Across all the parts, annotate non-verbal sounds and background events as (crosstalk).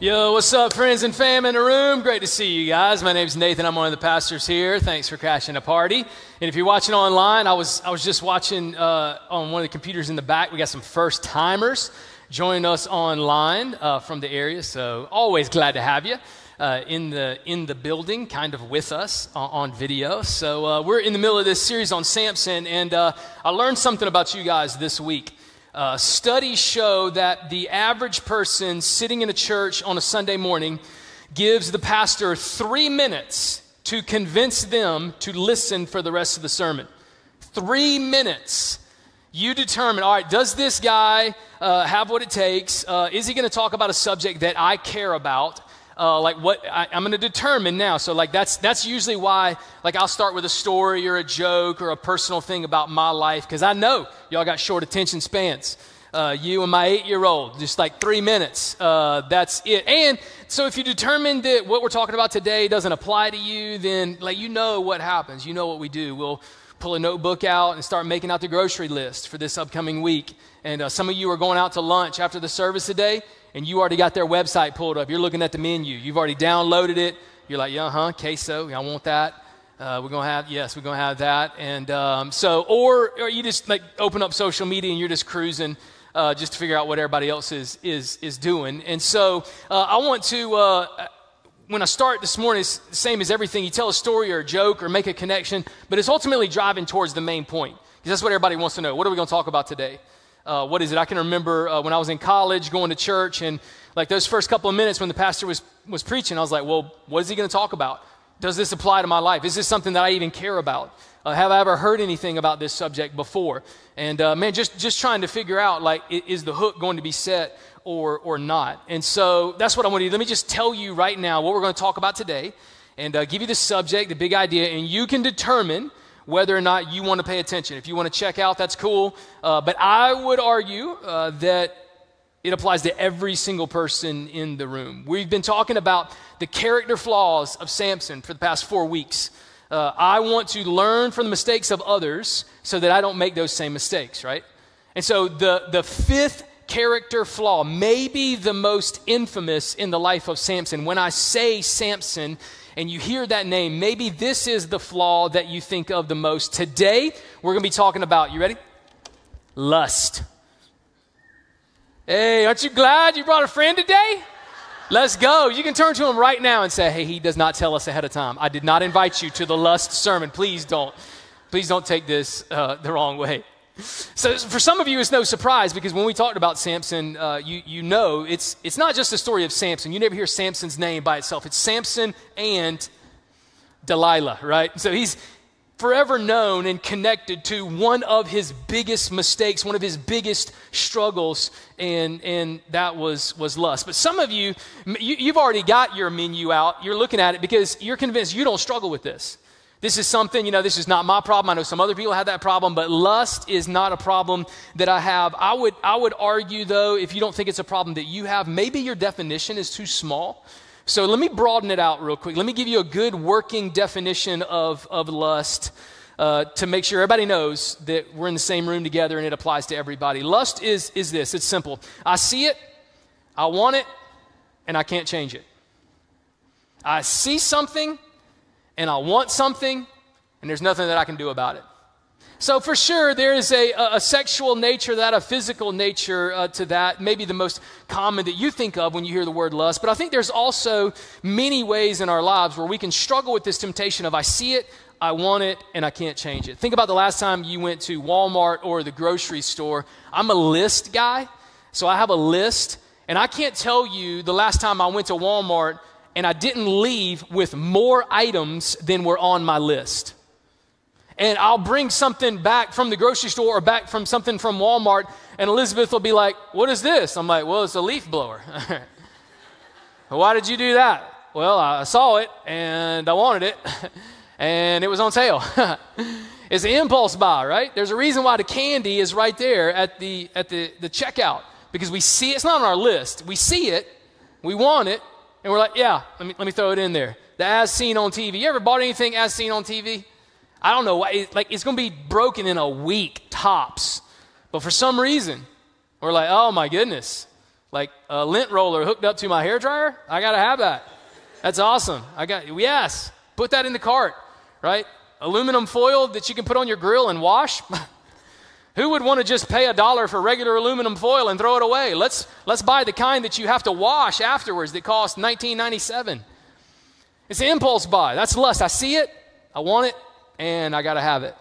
Yo, what's up, friends and fam in the room? Great to see you guys. My name's Nathan. I'm one of the pastors here. Thanks for crashing a party. And if you're watching online, I was I was just watching uh, on one of the computers in the back. We got some first timers joining us online uh, from the area. So always glad to have you. Uh, in the in the building, kind of with us on, on video. So uh, we're in the middle of this series on Samson, and uh, I learned something about you guys this week. Uh, studies show that the average person sitting in a church on a Sunday morning gives the pastor three minutes to convince them to listen for the rest of the sermon. Three minutes. You determine, all right, does this guy uh, have what it takes? Uh, is he going to talk about a subject that I care about? Uh, like what I, am going to determine now. So like that's that's usually why like I'll start with a story or a joke or a personal thing about my life because I know y'all got short attention spans. Uh, you and my eight-year-old, just like three minutes. Uh, that's it. And so if you determine that what we're talking about today doesn't apply to you, then like you know what happens. You know what we do. We'll pull a notebook out and start making out the grocery list for this upcoming week. And uh, some of you are going out to lunch after the service today and you already got their website pulled up. You're looking at the menu. You've already downloaded it. You're like, yeah, huh, queso. I want that. Uh, we're gonna have yes, we're gonna have that. And um, so, or, or you just like open up social media and you're just cruising. Uh, just to figure out what everybody else is is is doing, and so uh, I want to uh, when I start this morning, it's the same as everything. You tell a story or a joke or make a connection, but it's ultimately driving towards the main point. Because that's what everybody wants to know. What are we going to talk about today? Uh, what is it? I can remember uh, when I was in college going to church, and like those first couple of minutes when the pastor was, was preaching, I was like, well, what is he going to talk about? Does this apply to my life? Is this something that I even care about? Uh, have I ever heard anything about this subject before? And uh, man, just, just trying to figure out like, is the hook going to be set or, or not? And so that's what I want to do. Let me just tell you right now what we're going to talk about today and uh, give you the subject, the big idea, and you can determine whether or not you want to pay attention. If you want to check out, that's cool. Uh, but I would argue uh, that it applies to every single person in the room. We've been talking about the character flaws of Samson for the past four weeks. Uh, I want to learn from the mistakes of others so that I don't make those same mistakes, right? And so the, the fifth character flaw, maybe the most infamous in the life of Samson. When I say Samson, and you hear that name, maybe this is the flaw that you think of the most. Today, we're going to be talking about, you ready? Lust. Hey, aren't you glad you brought a friend today? Let's go. You can turn to him right now and say, hey, he does not tell us ahead of time. I did not invite you to the lust sermon. Please don't. Please don't take this uh, the wrong way. So, for some of you, it's no surprise because when we talked about Samson, uh, you, you know it's, it's not just a story of Samson. You never hear Samson's name by itself. It's Samson and Delilah, right? So, he's forever known and connected to one of his biggest mistakes, one of his biggest struggles, and, and that was, was lust. But some of you, you, you've already got your menu out. You're looking at it because you're convinced you don't struggle with this. This is something, you know, this is not my problem. I know some other people have that problem, but lust is not a problem that I have. I would, I would argue, though, if you don't think it's a problem that you have, maybe your definition is too small. So let me broaden it out real quick. Let me give you a good working definition of, of lust uh, to make sure everybody knows that we're in the same room together and it applies to everybody. Lust is, is this it's simple. I see it, I want it, and I can't change it. I see something, and I want something, and there's nothing that I can do about it. So, for sure, there is a, a sexual nature, that a physical nature uh, to that, maybe the most common that you think of when you hear the word lust. But I think there's also many ways in our lives where we can struggle with this temptation of I see it, I want it, and I can't change it. Think about the last time you went to Walmart or the grocery store. I'm a list guy, so I have a list, and I can't tell you the last time I went to Walmart and I didn't leave with more items than were on my list. And I'll bring something back from the grocery store or back from something from Walmart, and Elizabeth will be like, What is this? I'm like, Well, it's a leaf blower. (laughs) Why did you do that? Well, I saw it and I wanted it. (laughs) and it was on sale. (laughs) it's an impulse buy, right? There's a reason why the candy is right there at the at the, the checkout because we see it. it's not on our list. We see it, we want it, and we're like, yeah, let me let me throw it in there. The as seen on TV. You ever bought anything as seen on TV? I don't know why. Like it's going to be broken in a week tops, but for some reason, we're like, oh my goodness, like a lint roller hooked up to my hair dryer. I got to have that. That's awesome. I got yes. Put that in the cart, right? Aluminum foil that you can put on your grill and wash. (laughs) Who would want to just pay a dollar for regular aluminum foil and throw it away? Let's let's buy the kind that you have to wash afterwards that costs 19.97. It's an impulse buy. That's lust. I see it, I want it, and I got to have it.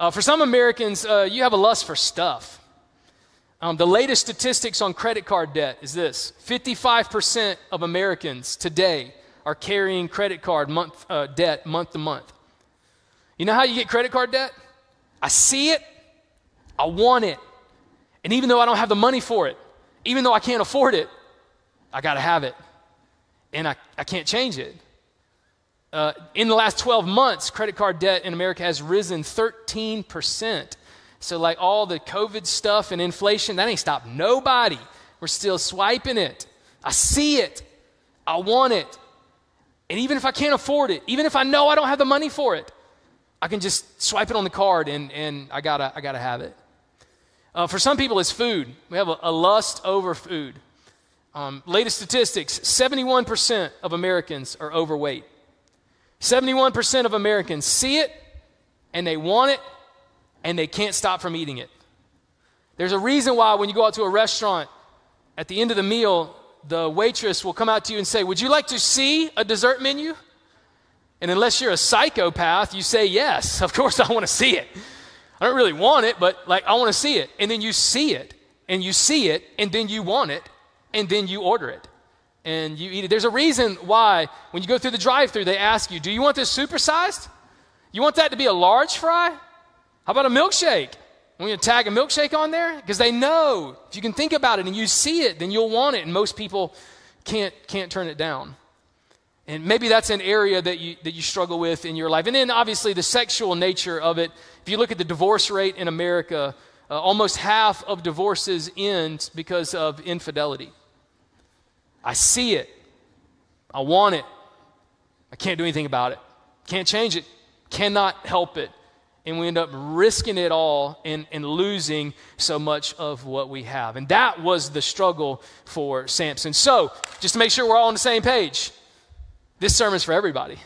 Uh, for some Americans, uh, you have a lust for stuff. Um, the latest statistics on credit card debt is this 55% of Americans today are carrying credit card month, uh, debt month to month. You know how you get credit card debt? I see it, I want it. And even though I don't have the money for it, even though I can't afford it, I got to have it. And I, I can't change it. Uh, in the last 12 months, credit card debt in America has risen 13%. So, like all the COVID stuff and inflation, that ain't stopped nobody. We're still swiping it. I see it. I want it. And even if I can't afford it, even if I know I don't have the money for it, I can just swipe it on the card and, and I, gotta, I gotta have it. Uh, for some people, it's food. We have a, a lust over food. Um, latest statistics 71% of Americans are overweight. 71% of Americans see it and they want it and they can't stop from eating it. There's a reason why when you go out to a restaurant, at the end of the meal, the waitress will come out to you and say, Would you like to see a dessert menu? And unless you're a psychopath, you say, Yes, of course I want to see it. I don't really want it, but like I want to see it. And then you see it, and you see it, and then you want it, and then you order it. And you eat it. There's a reason why when you go through the drive through, they ask you, Do you want this supersized? You want that to be a large fry? How about a milkshake? Want you to tag a milkshake on there? Because they know if you can think about it and you see it, then you'll want it. And most people can't, can't turn it down. And maybe that's an area that you, that you struggle with in your life. And then obviously the sexual nature of it. If you look at the divorce rate in America, uh, almost half of divorces end because of infidelity. I see it. I want it. I can't do anything about it. Can't change it. Cannot help it and we end up risking it all and, and losing so much of what we have. And that was the struggle for Samson. So, just to make sure we're all on the same page, this sermon's for everybody.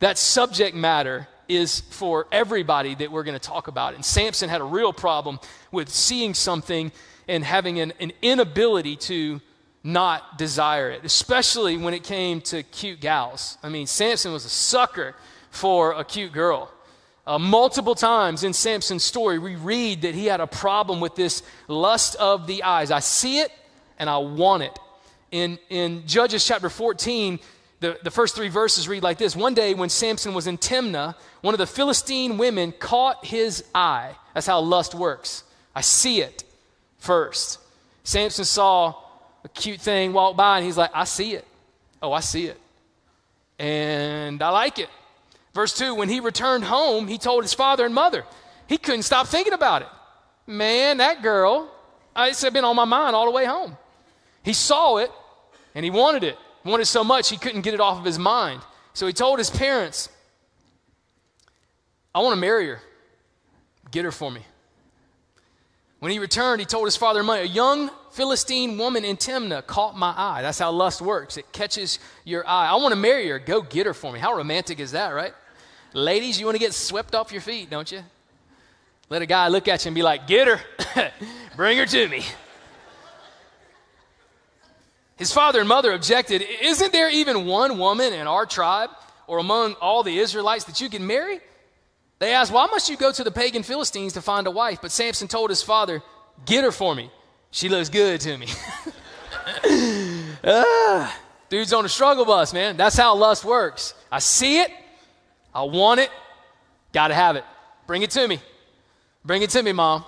That subject matter is for everybody that we're going to talk about. And Samson had a real problem with seeing something and having an, an inability to not desire it, especially when it came to cute gals. I mean, Samson was a sucker for a cute girl. Uh, multiple times in Samson's story, we read that he had a problem with this lust of the eyes. I see it and I want it. In, in Judges chapter 14, the, the first three verses read like this One day when Samson was in Timnah, one of the Philistine women caught his eye. That's how lust works. I see it first. Samson saw a cute thing walk by and he's like, I see it. Oh, I see it. And I like it. Verse 2 When he returned home, he told his father and mother. He couldn't stop thinking about it. Man, that girl, it's been on my mind all the way home. He saw it and he wanted it. Wanted so much he couldn't get it off of his mind. So he told his parents, I want to marry her. Get her for me. When he returned, he told his father mother, A young Philistine woman in Timnah caught my eye. That's how lust works. It catches your eye. I want to marry her. Go get her for me. How romantic is that, right? Ladies, you want to get swept off your feet, don't you? Let a guy look at you and be like, Get her, (laughs) bring her to me. His father and mother objected, Isn't there even one woman in our tribe or among all the Israelites that you can marry? They asked, Why must you go to the pagan Philistines to find a wife? But Samson told his father, Get her for me. She looks good to me. (laughs) ah, dude's on a struggle bus, man. That's how lust works. I see it, I want it. Got to have it. Bring it to me. Bring it to me, mom.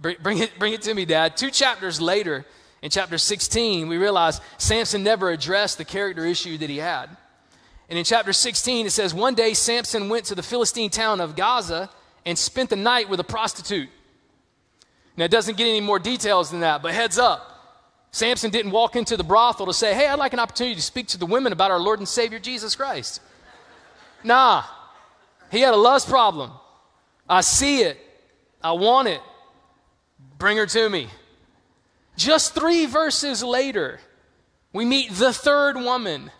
Bring, bring, it, bring it to me, dad. Two chapters later, in chapter 16, we realize Samson never addressed the character issue that he had. And in chapter 16, it says, One day Samson went to the Philistine town of Gaza and spent the night with a prostitute. Now, it doesn't get any more details than that, but heads up. Samson didn't walk into the brothel to say, Hey, I'd like an opportunity to speak to the women about our Lord and Savior Jesus Christ. Nah, he had a lust problem. I see it, I want it. Bring her to me. Just three verses later, we meet the third woman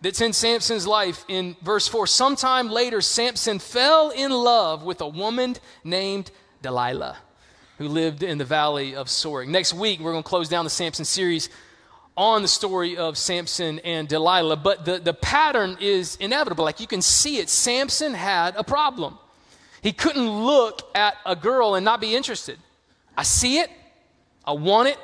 that's in Samson's life in verse 4. Sometime later, Samson fell in love with a woman named Delilah who lived in the valley of Sorek. Next week, we're going to close down the Samson series on the story of Samson and Delilah, but the, the pattern is inevitable. Like you can see it. Samson had a problem. He couldn't look at a girl and not be interested. I see it, I want it,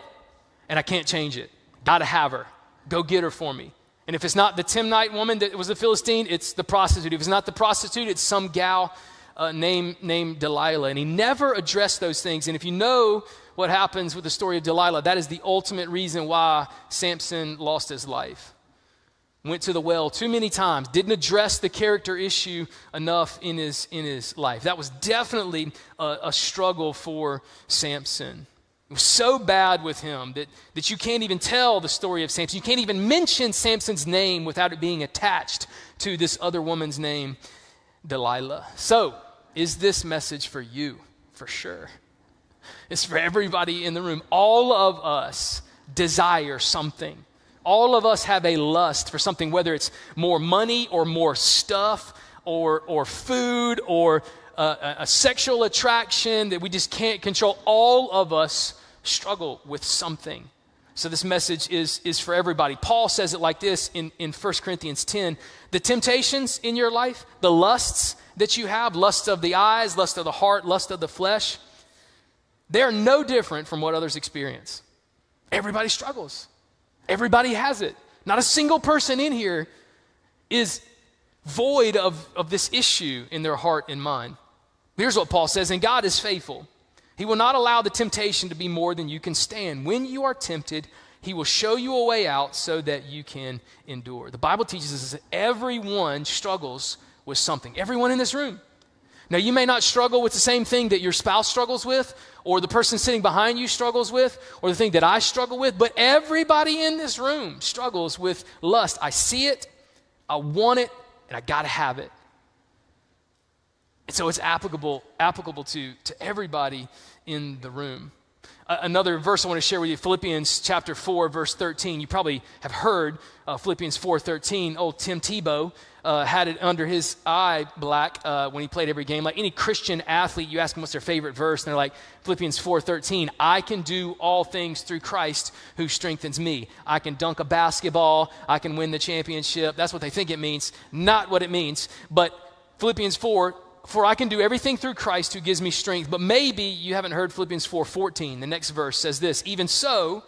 and I can't change it. Gotta have her. Go get her for me. And if it's not the Timnite woman that was a Philistine, it's the prostitute. If it's not the prostitute, it's some gal uh, named, named Delilah. And he never addressed those things. And if you know what happens with the story of Delilah, that is the ultimate reason why Samson lost his life. Went to the well too many times, didn't address the character issue enough in his, in his life. That was definitely a, a struggle for Samson. Was so bad with him that, that you can't even tell the story of Samson. You can't even mention Samson's name without it being attached to this other woman's name, Delilah. So, is this message for you? For sure. It's for everybody in the room. All of us desire something. All of us have a lust for something, whether it's more money or more stuff or, or food or uh, a, a sexual attraction that we just can't control. All of us struggle with something. So this message is, is for everybody. Paul says it like this in, in 1 Corinthians 10. The temptations in your life, the lusts that you have, lust of the eyes, lust of the heart, lust of the flesh, they're no different from what others experience. Everybody struggles. Everybody has it. Not a single person in here is void of, of this issue in their heart and mind. Here's what Paul says, and God is faithful. He will not allow the temptation to be more than you can stand. When you are tempted, he will show you a way out so that you can endure. The Bible teaches us that everyone struggles with something. Everyone in this room. Now, you may not struggle with the same thing that your spouse struggles with, or the person sitting behind you struggles with, or the thing that I struggle with, but everybody in this room struggles with lust. I see it, I want it, and I got to have it. And so it's applicable, applicable to, to everybody in the room. Another verse I want to share with you, Philippians chapter 4, verse 13. You probably have heard uh, Philippians 4, 13. Old Tim Tebow uh, had it under his eye black uh, when he played every game. Like any Christian athlete, you ask them what's their favorite verse, and they're like, Philippians 4, 13. I can do all things through Christ who strengthens me. I can dunk a basketball. I can win the championship. That's what they think it means. Not what it means. But Philippians 4, for I can do everything through Christ who gives me strength. But maybe you haven't heard Philippians 4:14. The next verse says this, even so,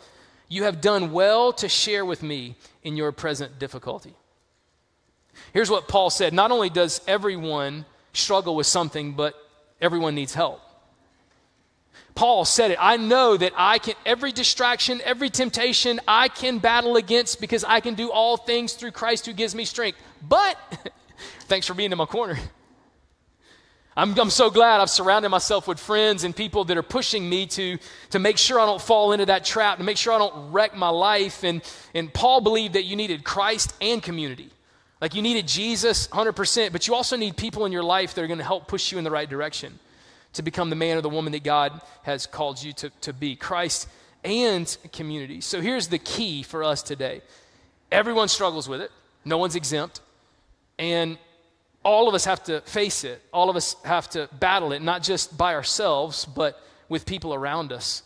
you have done well to share with me in your present difficulty. Here's what Paul said, not only does everyone struggle with something, but everyone needs help. Paul said it. I know that I can, every distraction, every temptation, I can battle against because I can do all things through Christ who gives me strength. But, (laughs) thanks for being in my corner. I'm, I'm so glad I've surrounded myself with friends and people that are pushing me to, to make sure I don't fall into that trap, to make sure I don't wreck my life. And, and Paul believed that you needed Christ and community. Like you needed Jesus 100%, but you also need people in your life that are going to help push you in the right direction to become the man or the woman that God has called you to, to be Christ and community. So here's the key for us today everyone struggles with it, no one's exempt. And all of us have to face it. All of us have to battle it, not just by ourselves, but with people around us.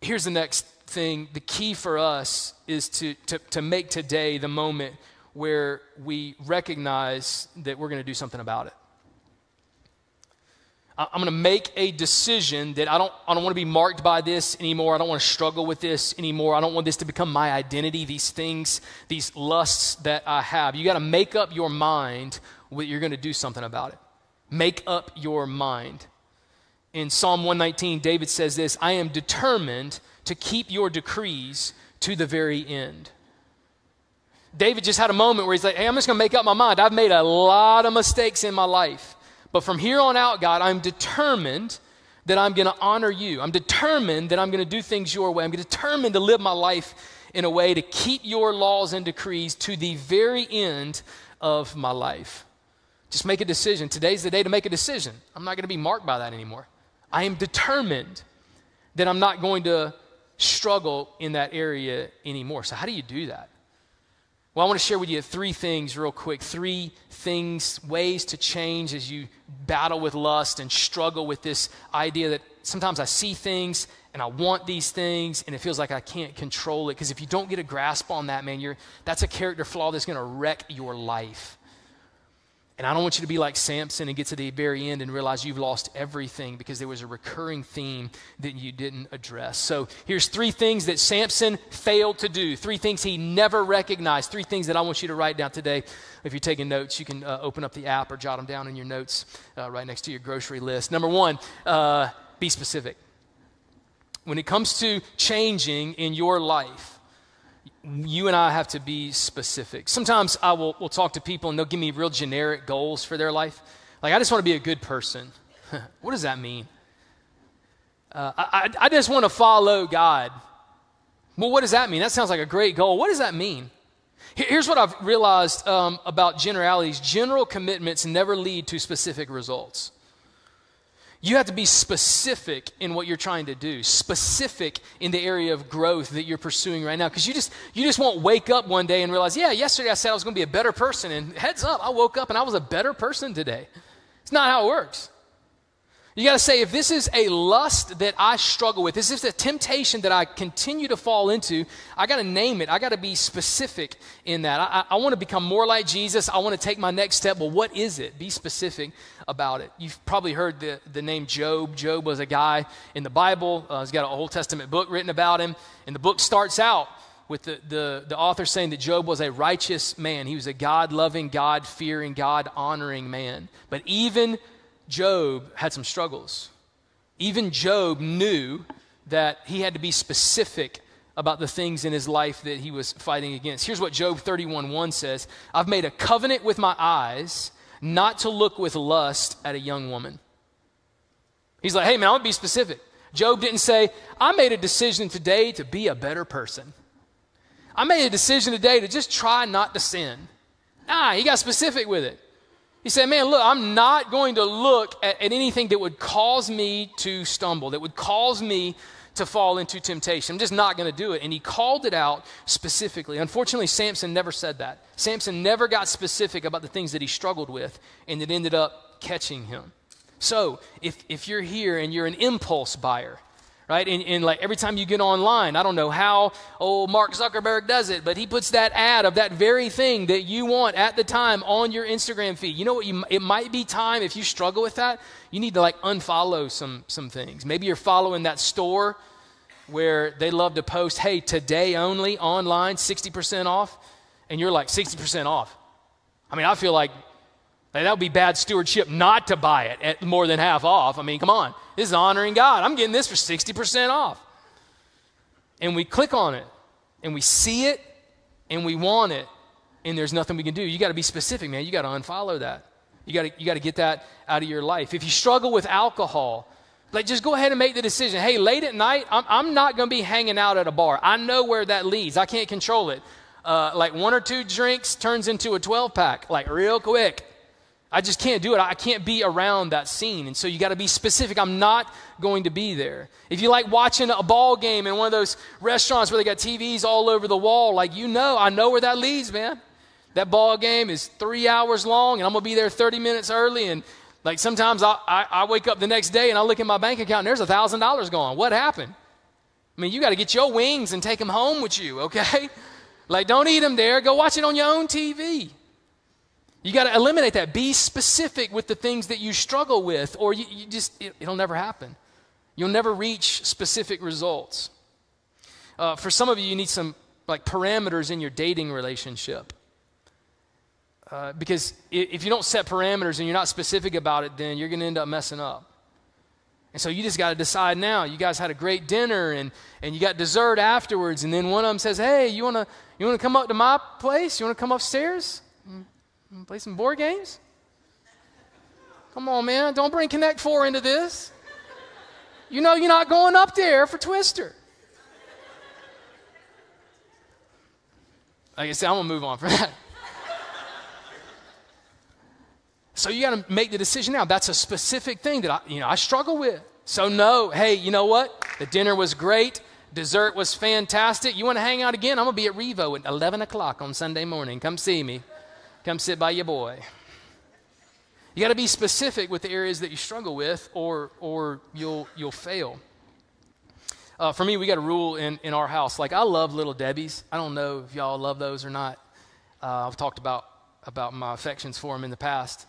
Here's the next thing the key for us is to, to, to make today the moment where we recognize that we're going to do something about it. I'm going to make a decision that I don't, I don't want to be marked by this anymore. I don't want to struggle with this anymore. I don't want this to become my identity, these things, these lusts that I have. You got to make up your mind that you're going to do something about it. Make up your mind. In Psalm 119, David says this I am determined to keep your decrees to the very end. David just had a moment where he's like, hey, I'm just going to make up my mind. I've made a lot of mistakes in my life. But from here on out, God, I'm determined that I'm going to honor you. I'm determined that I'm going to do things your way. I'm determined to live my life in a way to keep your laws and decrees to the very end of my life. Just make a decision. Today's the day to make a decision. I'm not going to be marked by that anymore. I am determined that I'm not going to struggle in that area anymore. So, how do you do that? Well, I want to share with you three things real quick. Three things, ways to change as you battle with lust and struggle with this idea that sometimes I see things and I want these things and it feels like I can't control it. Because if you don't get a grasp on that, man, you're, that's a character flaw that's going to wreck your life. And I don't want you to be like Samson and get to the very end and realize you've lost everything because there was a recurring theme that you didn't address. So here's three things that Samson failed to do, three things he never recognized, three things that I want you to write down today. If you're taking notes, you can uh, open up the app or jot them down in your notes uh, right next to your grocery list. Number one, uh, be specific. When it comes to changing in your life, you and I have to be specific. Sometimes I will, will talk to people and they'll give me real generic goals for their life. Like, I just want to be a good person. (laughs) what does that mean? Uh, I, I just want to follow God. Well, what does that mean? That sounds like a great goal. What does that mean? Here's what I've realized um, about generalities general commitments never lead to specific results. You have to be specific in what you're trying to do, specific in the area of growth that you're pursuing right now. Because you just, you just won't wake up one day and realize, yeah, yesterday I said I was going to be a better person. And heads up, I woke up and I was a better person today. It's not how it works. You got to say, if this is a lust that I struggle with, this is a temptation that I continue to fall into, I got to name it. I got to be specific in that. I, I want to become more like Jesus. I want to take my next step. Well, what is it? Be specific about it. You've probably heard the, the name Job. Job was a guy in the Bible, uh, he's got an Old Testament book written about him. And the book starts out with the, the, the author saying that Job was a righteous man. He was a God loving, God fearing, God honoring man. But even Job had some struggles. Even Job knew that he had to be specific about the things in his life that he was fighting against. Here's what Job 31 1 says I've made a covenant with my eyes not to look with lust at a young woman. He's like, hey man, I want to be specific. Job didn't say, I made a decision today to be a better person. I made a decision today to just try not to sin. Ah, he got specific with it. He said, Man, look, I'm not going to look at, at, anything that would cause me to stumble, that would cause me to fall into temptation. I'm just not going to do it. And he called it out specifically. Unfortunately, Samson never said that. Samson never got specific about the things that he struggled with and that ended up catching him. So, if, if you're here and you're an impulse buyer, right? And, and, like every time you get online, I don't know how old Mark Zuckerberg does it, but he puts that ad of that very thing that you want at the time on your Instagram feed. You know what? You, it might be time if you struggle with that, you need to like unfollow some some things. Maybe you're following that store where they love to post, "Hey, today only online, 60% off," and you're like 60% off. I mean, I feel like that would be bad stewardship not to buy it at more than half off. I mean, come on. This is honoring God. I'm getting this for 60% off. And we click on it and we see it and we want it and there's nothing we can do. You got to be specific, man. You got to unfollow that. You got to you got to get that out of your life. If you struggle with alcohol, like just go ahead and make the decision. Hey, late at night, I'm, I'm not going to be hanging out at a bar. I know where that leads. I can't control it. Uh, like one or two drinks turns into a 12 pack, like real quick. I just can't do it. I can't be around that scene. And so you got to be specific. I'm not going to be there. If you like watching a ball game in one of those restaurants where they got TVs all over the wall, like you know, I know where that leads, man. That ball game is three hours long, and I'm going to be there 30 minutes early. And like sometimes I, I, I wake up the next day and I look at my bank account and there's a $1,000 gone. What happened? I mean, you got to get your wings and take them home with you, okay? Like, don't eat them there. Go watch it on your own TV. You got to eliminate that. Be specific with the things that you struggle with, or you, you just, it, will never happen. You'll never reach specific results. Uh, for some of you, you need some like parameters in your dating relationship. Uh, because if you don't set parameters and you're not specific about it, then you're going to end up messing up. And so you just got to decide now. You guys had a great dinner and, and you got dessert afterwards. And then one of them says, Hey, you want to you wanna come up to my place? You want to come upstairs? Play some board games? Come on, man. Don't bring Connect 4 into this. You know you're not going up there for Twister. Like I said, I'm going to move on from that. So you got to make the decision now. That's a specific thing that I, you know, I struggle with. So no, hey, you know what? The dinner was great. Dessert was fantastic. You want to hang out again? I'm gonna be at Revo at 11 o'clock on Sunday morning. Come see me. Come sit by your boy. You got to be specific with the areas that you struggle with, or or you'll you'll fail. Uh, for me, we got a rule in, in our house. Like I love Little Debbie's. I don't know if y'all love those or not. Uh, I've talked about about my affections for them in the past.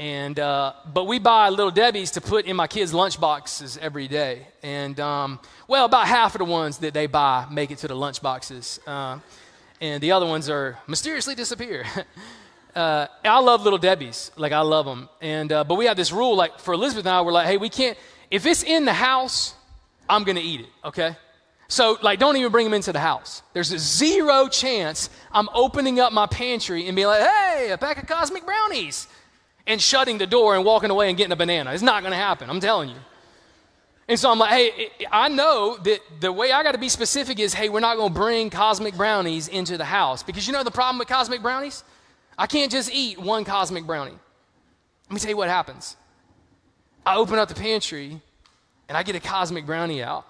And, uh, but we buy Little Debbie's to put in my kids' lunch boxes every day. And, um, well, about half of the ones that they buy make it to the lunch boxes. Uh, and the other ones are mysteriously disappear. (laughs) uh, I love Little Debbie's. Like, I love them. And, uh, but we have this rule, like, for Elizabeth and I, we're like, hey, we can't, if it's in the house, I'm going to eat it, okay? So, like, don't even bring them into the house. There's a zero chance I'm opening up my pantry and being like, hey, a pack of cosmic brownies and shutting the door and walking away and getting a banana. It's not going to happen, I'm telling you. And so I'm like, hey, I know that the way I got to be specific is, hey, we're not going to bring cosmic brownies into the house. Because you know the problem with cosmic brownies? I can't just eat one cosmic brownie. Let me tell you what happens. I open up the pantry and I get a cosmic brownie out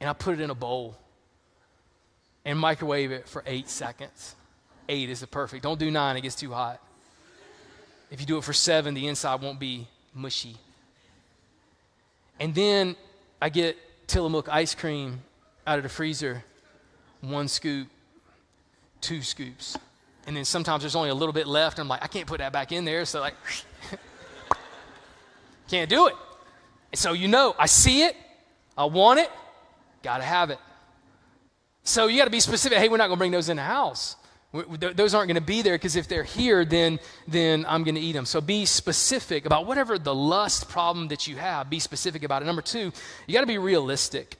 and I put it in a bowl and microwave it for eight seconds. Eight is the perfect. Don't do nine, it gets too hot. If you do it for seven, the inside won't be mushy. And then I get Tillamook ice cream out of the freezer, one scoop, two scoops. And then sometimes there's only a little bit left. I'm like, I can't put that back in there. So, like, (laughs) can't do it. And so, you know, I see it, I want it, got to have it. So, you got to be specific. Hey, we're not to bring those in the house. Those aren't to be there because if they're here, then, then I'm to eat them. So be specific about whatever the lust problem that you have. Be specific about it. Number two, you got to be realistic.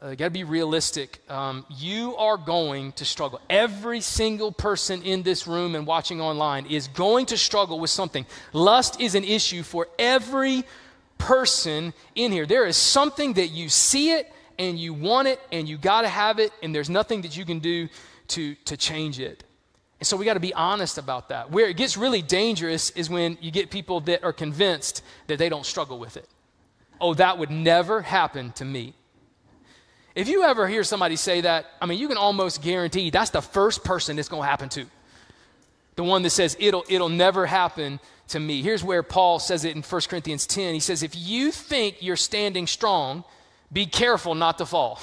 Uh, got to be realistic. Um, you are going to struggle. Every single person in this room and watching online is going to struggle with something. Lust is an issue for every person in here. There is something that you see it and you want it and you got to have it, and there's nothing that you can do to, to change it. And so we got to be honest about that. Where it gets really dangerous is when you get people that are convinced that they don't struggle with it. Oh, that would never happen to me. If you ever hear somebody say that, I mean, you can almost guarantee that's the first person it's going to happen to. The one that says, it'll, it'll never happen to me. Here's where Paul says it in 1 Corinthians 10. He says, If you think you're standing strong, be careful not to fall.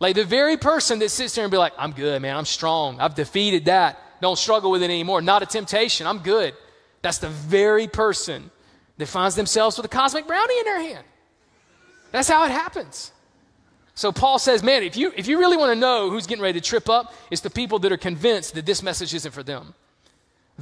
Like the very person that sits there and be like, I'm good, man. I'm strong. I've defeated that. Don't struggle with it anymore. Not a temptation. I'm good. That's the very person that finds themselves with a cosmic brownie in their hand. That's how it happens. So Paul says, man, if you, if you really want to know who's getting ready to trip up, it's the people that are convinced that this message isn't for them.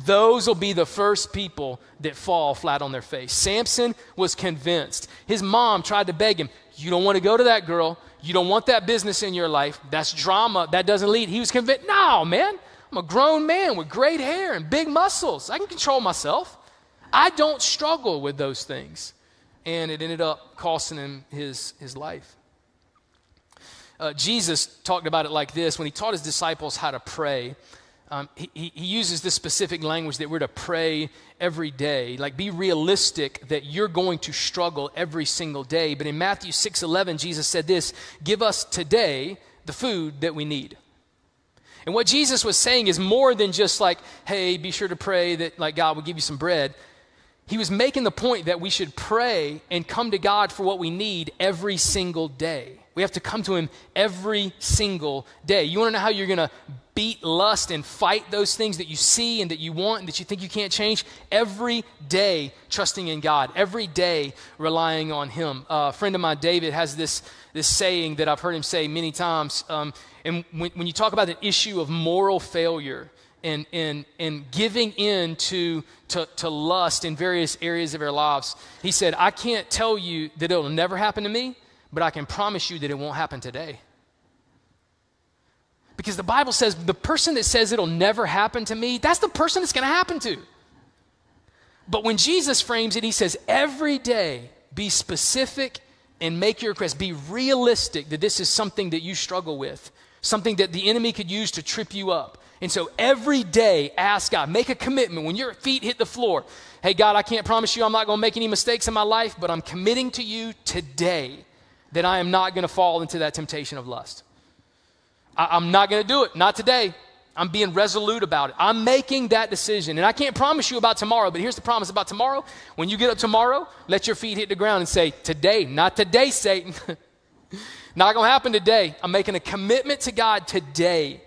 Those will be the first people that fall flat on their face. Samson was convinced. His mom tried to beg him, You don't want to go to that girl. You don't want that business in your life. That's drama. That doesn't lead. He was convinced, No, man, I'm a grown man with great hair and big muscles. I can control myself. I don't struggle with those things. And it ended up costing him his, his life. Uh, Jesus talked about it like this when he taught his disciples how to pray um, he, he uses this specific language that we're to pray every day. Like, be realistic that you're going to struggle every single day. But in Matthew 6 11, Jesus said this Give us today the food that we need. And what Jesus was saying is more than just like, hey, be sure to pray that like God will give you some bread. He was making the point that we should pray and come to God for what we need every single day. We have to come to Him every single day. You want to know how you're going to beat lust and fight those things that you see and that you want and that you think you can't change? Every day trusting in God, every day relying on Him. Uh, a friend of mine, David, has this, this saying that I've heard him say many times. Um, and when, when you talk about an issue of moral failure, and, and, and giving in to, to, to lust in various areas of our lives. He said, I can't tell you that it'll never happen to me, but I can promise you that it won't happen today. Because the Bible says the person that says it'll never happen to me, that's the person it's going to happen to. But when Jesus frames it, he says, every day be specific and make your request. Be realistic that this is something that you struggle with, something that the enemy could use to trip you up. And so every day, ask God, make a commitment. When your feet hit the floor, hey, God, I can't promise you I'm not going to make any mistakes in my life, but I'm committing to you today that I am not going to fall into that temptation of lust. I, am not going to do it. Not today. I'm being resolute about it. I'm making that decision. And I can't promise you about tomorrow, but here's the promise about tomorrow. When you get up tomorrow, let your feet hit the ground and say, Today, not today, Satan. (laughs) not going to happen today. I'm making a commitment to God today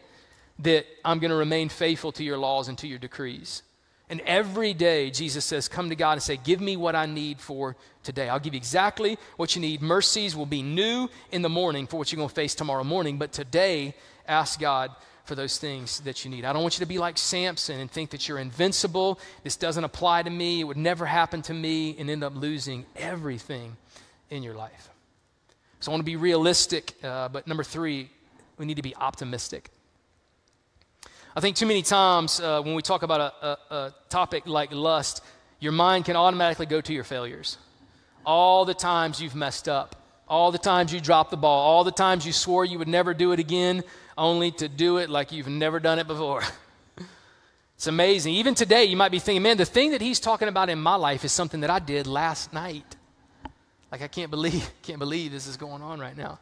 that I'm going to remain faithful to your laws and to your decrees. And every day, Jesus says, Come to God and say, Give me what I need for today. I'll give you exactly what you need. Mercies will be new in the morning for what you're going to face tomorrow morning. But today, ask God for those things that you need. I don't want you to be like Samson and think that you're invincible. This doesn't apply to me. It would never happen to me and end up losing everything in your life. So I want to be realistic. Uh, but number three, we need to be optimistic. I think too many times uh, when we talk about a, a, a topic like lust, your mind can automatically go to your failures. All the times you've messed up, all the times you dropped the ball, all the times you swore you would never do it again, only to do it like you've never done it before. (laughs) it's amazing. Even today, you might be thinking, man, the thing that he's talking about in my life is something that I did last night. Like I can't believe, (laughs) can't believe this is going on right now.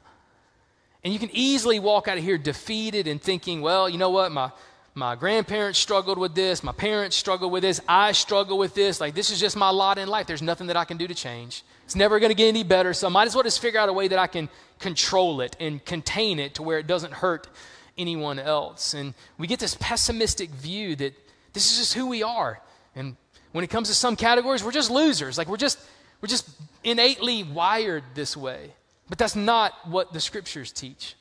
And you can easily walk out of here defeated and thinking, well, you know what, my my grandparents struggled with this, my parents struggled with this, I struggle with this. Like, this is just my lot in life. There's nothing that I can do to change. It's never going to get any better, so I might as well just figure out a way that I can control it and contain it to where it doesn't hurt anyone else. And we get this pessimistic view that this is just who we are. And when it comes to some categories, we're just losers. Like, we're just, we're just innately wired this way. But that's not what the scriptures teach.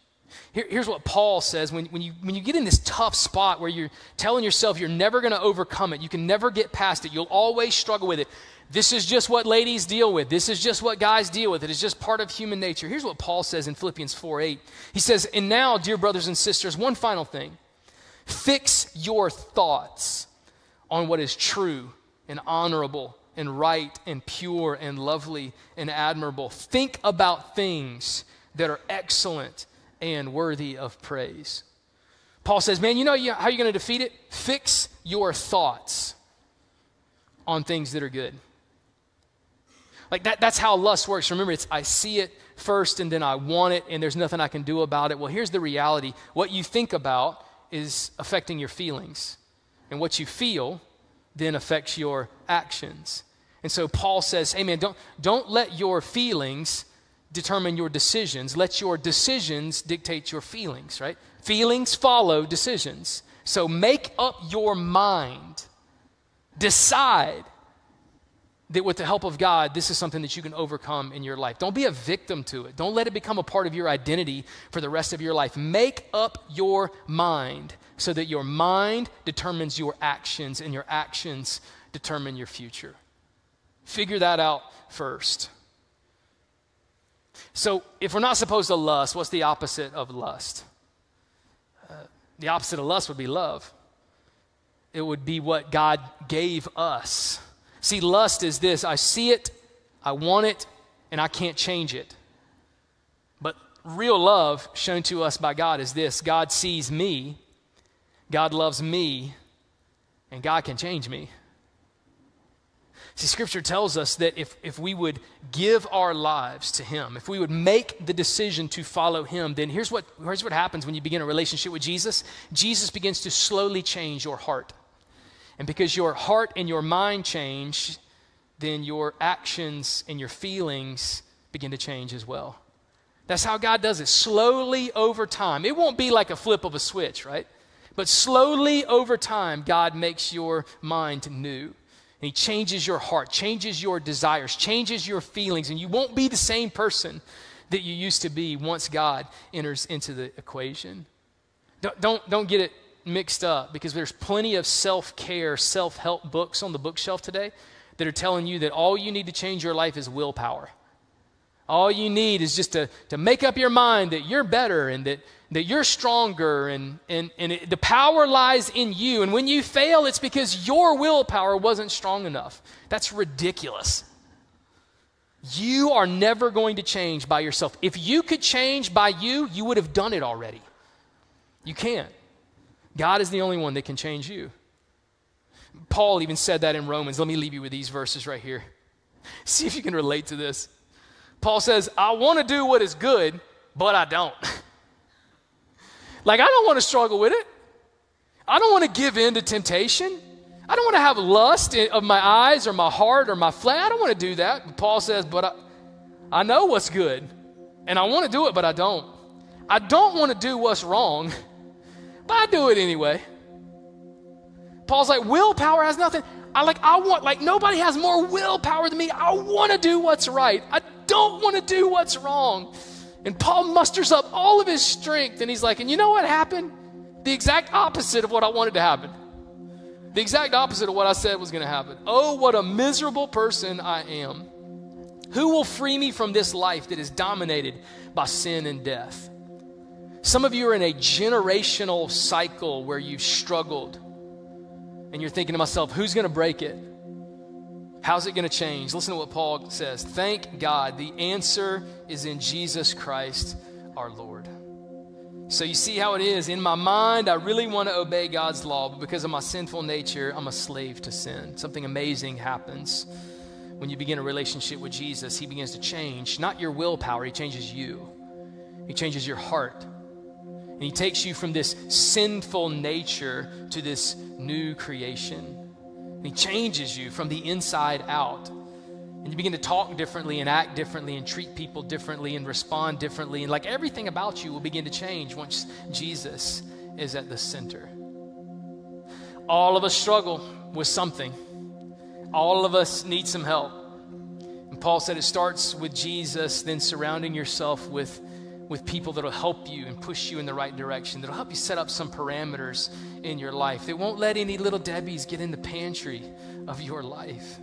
Here, here's what Paul says when, when, you, when you get in this tough spot where you're telling yourself you're never going to overcome it, you can never get past it, you'll always struggle with it. This is just what ladies deal with. This is just what guys deal with. It is just part of human nature. Here's what Paul says in Philippians 4 8. He says, And now, dear brothers and sisters, one final thing fix your thoughts on what is true and honorable and right and pure and lovely and admirable. Think about things that are excellent and worthy of praise. Paul says, Man, you know how you're going to defeat it? Fix your thoughts on things that are good. Like that, that's how lust works. Remember, it's I see it first and then I want it and there's nothing I can do about it. Well, here's the reality what you think about is affecting your feelings, and what you feel then affects your actions. And so Paul says, Hey, man, don't, don't let your feelings determine your decisions. Let your decisions dictate your feelings, right? Feelings follow decisions. So make up your mind. Decide that with the help of God, this is something that you can overcome in your life. Don't be a victim to it. Don't let it become a part of your identity for the rest of your life. Make up your mind so that your mind determines your actions and your actions determine your future. Figure that out first. So, if we're not supposed to lust, what's the opposite of lust? Uh, the opposite of lust would be love. It would be what God gave us. See, lust is this I see it, I want it, and I can't change it. But real love shown to us by God is this God sees me, God loves me, and God can change me. See, Scripture tells us that if, if we would give our lives to Him, if we would make the decision to follow Him, then here's what, here's what happens when you begin a relationship with Jesus Jesus begins to slowly change your heart. And because your heart and your mind change, then your actions and your feelings begin to change as well. That's how God does it, slowly over time. It won't be like a flip of a switch, right? But slowly over time, God makes your mind new. And he changes your heart, changes your desires, changes your feelings, and you won't be the same person that you used to be once God enters into the equation. Don't, don't, don't get it mixed up because there's plenty of self care, self help books on the bookshelf today that are telling you that all you need to change your life is willpower. All you need is just to, to make up your mind that you're better and that, that you're stronger, and, and, and it, the power lies in you. And when you fail, it's because your willpower wasn't strong enough. That's ridiculous. You are never going to change by yourself. If you could change by you, you would have done it already. You can't. God is the only one that can change you. Paul even said that in Romans. Let me leave you with these verses right here. (laughs) See if you can relate to this. Paul says, I want to do what is good, but I don't. (laughs) like, I don't want to struggle with it. I don't want to give in to temptation. I don't want to have lust of my eyes or my heart or my flesh. I don't want to do that. Paul says, but I, I know what's good, and I want to do it, but I don't. I don't want to do what's wrong, but I do it anyway. Paul's like, willpower has nothing. I like, I want, like, nobody has more willpower than me. I want to do what's right. I don't want to do what's wrong. And Paul musters up all of his strength and he's like, and you know what happened? The exact opposite of what I wanted to happen. The exact opposite of what I said was going to happen. Oh, what a miserable person I am. Who will free me from this life that is dominated by sin and death? Some of you are in a generational cycle where you've struggled and you're thinking to myself, who's going to break it? How's it going to change? Listen to what Paul says. Thank God the answer is in Jesus Christ our Lord. So you see how it is. In my mind, I really want to obey God's law, but because of my sinful nature, I'm a slave to sin. Something amazing happens when you begin a relationship with Jesus. He begins to change, not your willpower, He changes you, He changes your heart. And He takes you from this sinful nature to this new creation. He changes you from the inside out. And you begin to talk differently and act differently and treat people differently and respond differently. And like everything about you will begin to change once Jesus is at the center. All of us struggle with something, all of us need some help. And Paul said it starts with Jesus, then surrounding yourself with with people that'll help you and push you in the right direction, that'll help you set up some parameters in your life. They won't let any little Debbie's get in the pantry of your life.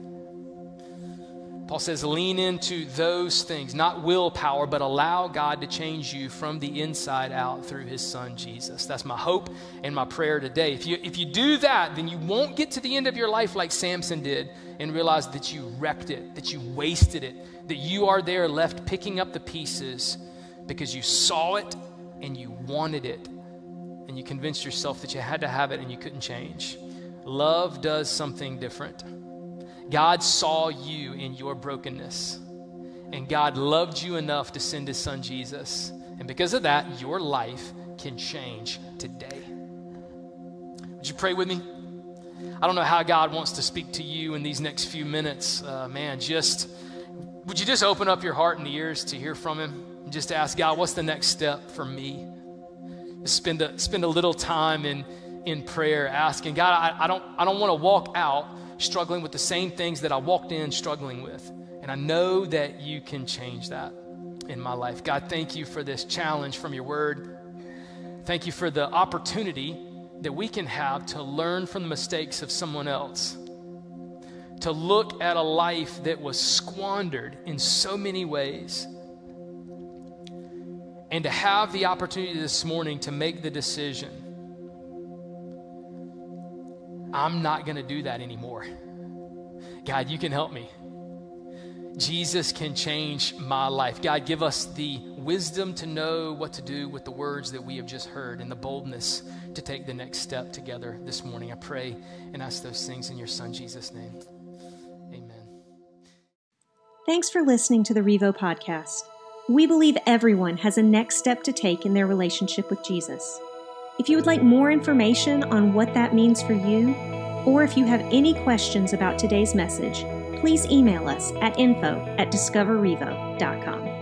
Paul says, lean into those things, not willpower, but allow God to change you from the inside out through his son Jesus. That's my hope and my prayer today. If you, if you do that, then you won't get to the end of your life like Samson did and realize that you wrecked it, that you wasted it, that you are there left picking up the pieces because you saw it and you wanted it and you convinced yourself that you had to have it and you couldn't change. Love does something different. God saw you in your brokenness, and God loved you enough to send his son Jesus. And because of that, your life can change today. Would you pray with me? I don't know how God wants to speak to you in these next few minutes. Uh, man, just would you just open up your heart and ears to hear from him? And just ask God, what's the next step for me? Spend a, spend a little time in, in prayer asking, God, I, I don't, I don't want to walk out struggling with the same things that I walked in struggling with. And I know that you can change that in my life. God, thank you for this challenge from your word. Thank you for the opportunity that we can have to learn from the mistakes of someone else, to look at a life that was squandered in so many ways and to have the opportunity this morning to make the decision I'm not going to do that anymore. God, you can help me. Jesus can change my life. God, give us the wisdom to know what to do with the words that we have just heard and the boldness to take the next step together this morning. I pray and ask those things in your Son, Jesus' name. Amen. Thanks for listening to the Revo podcast. We believe everyone has a next step to take in their relationship with Jesus. If you would like more information on what that means for you, or if you have any questions about today's message, please email us at info at discoverrevo.com.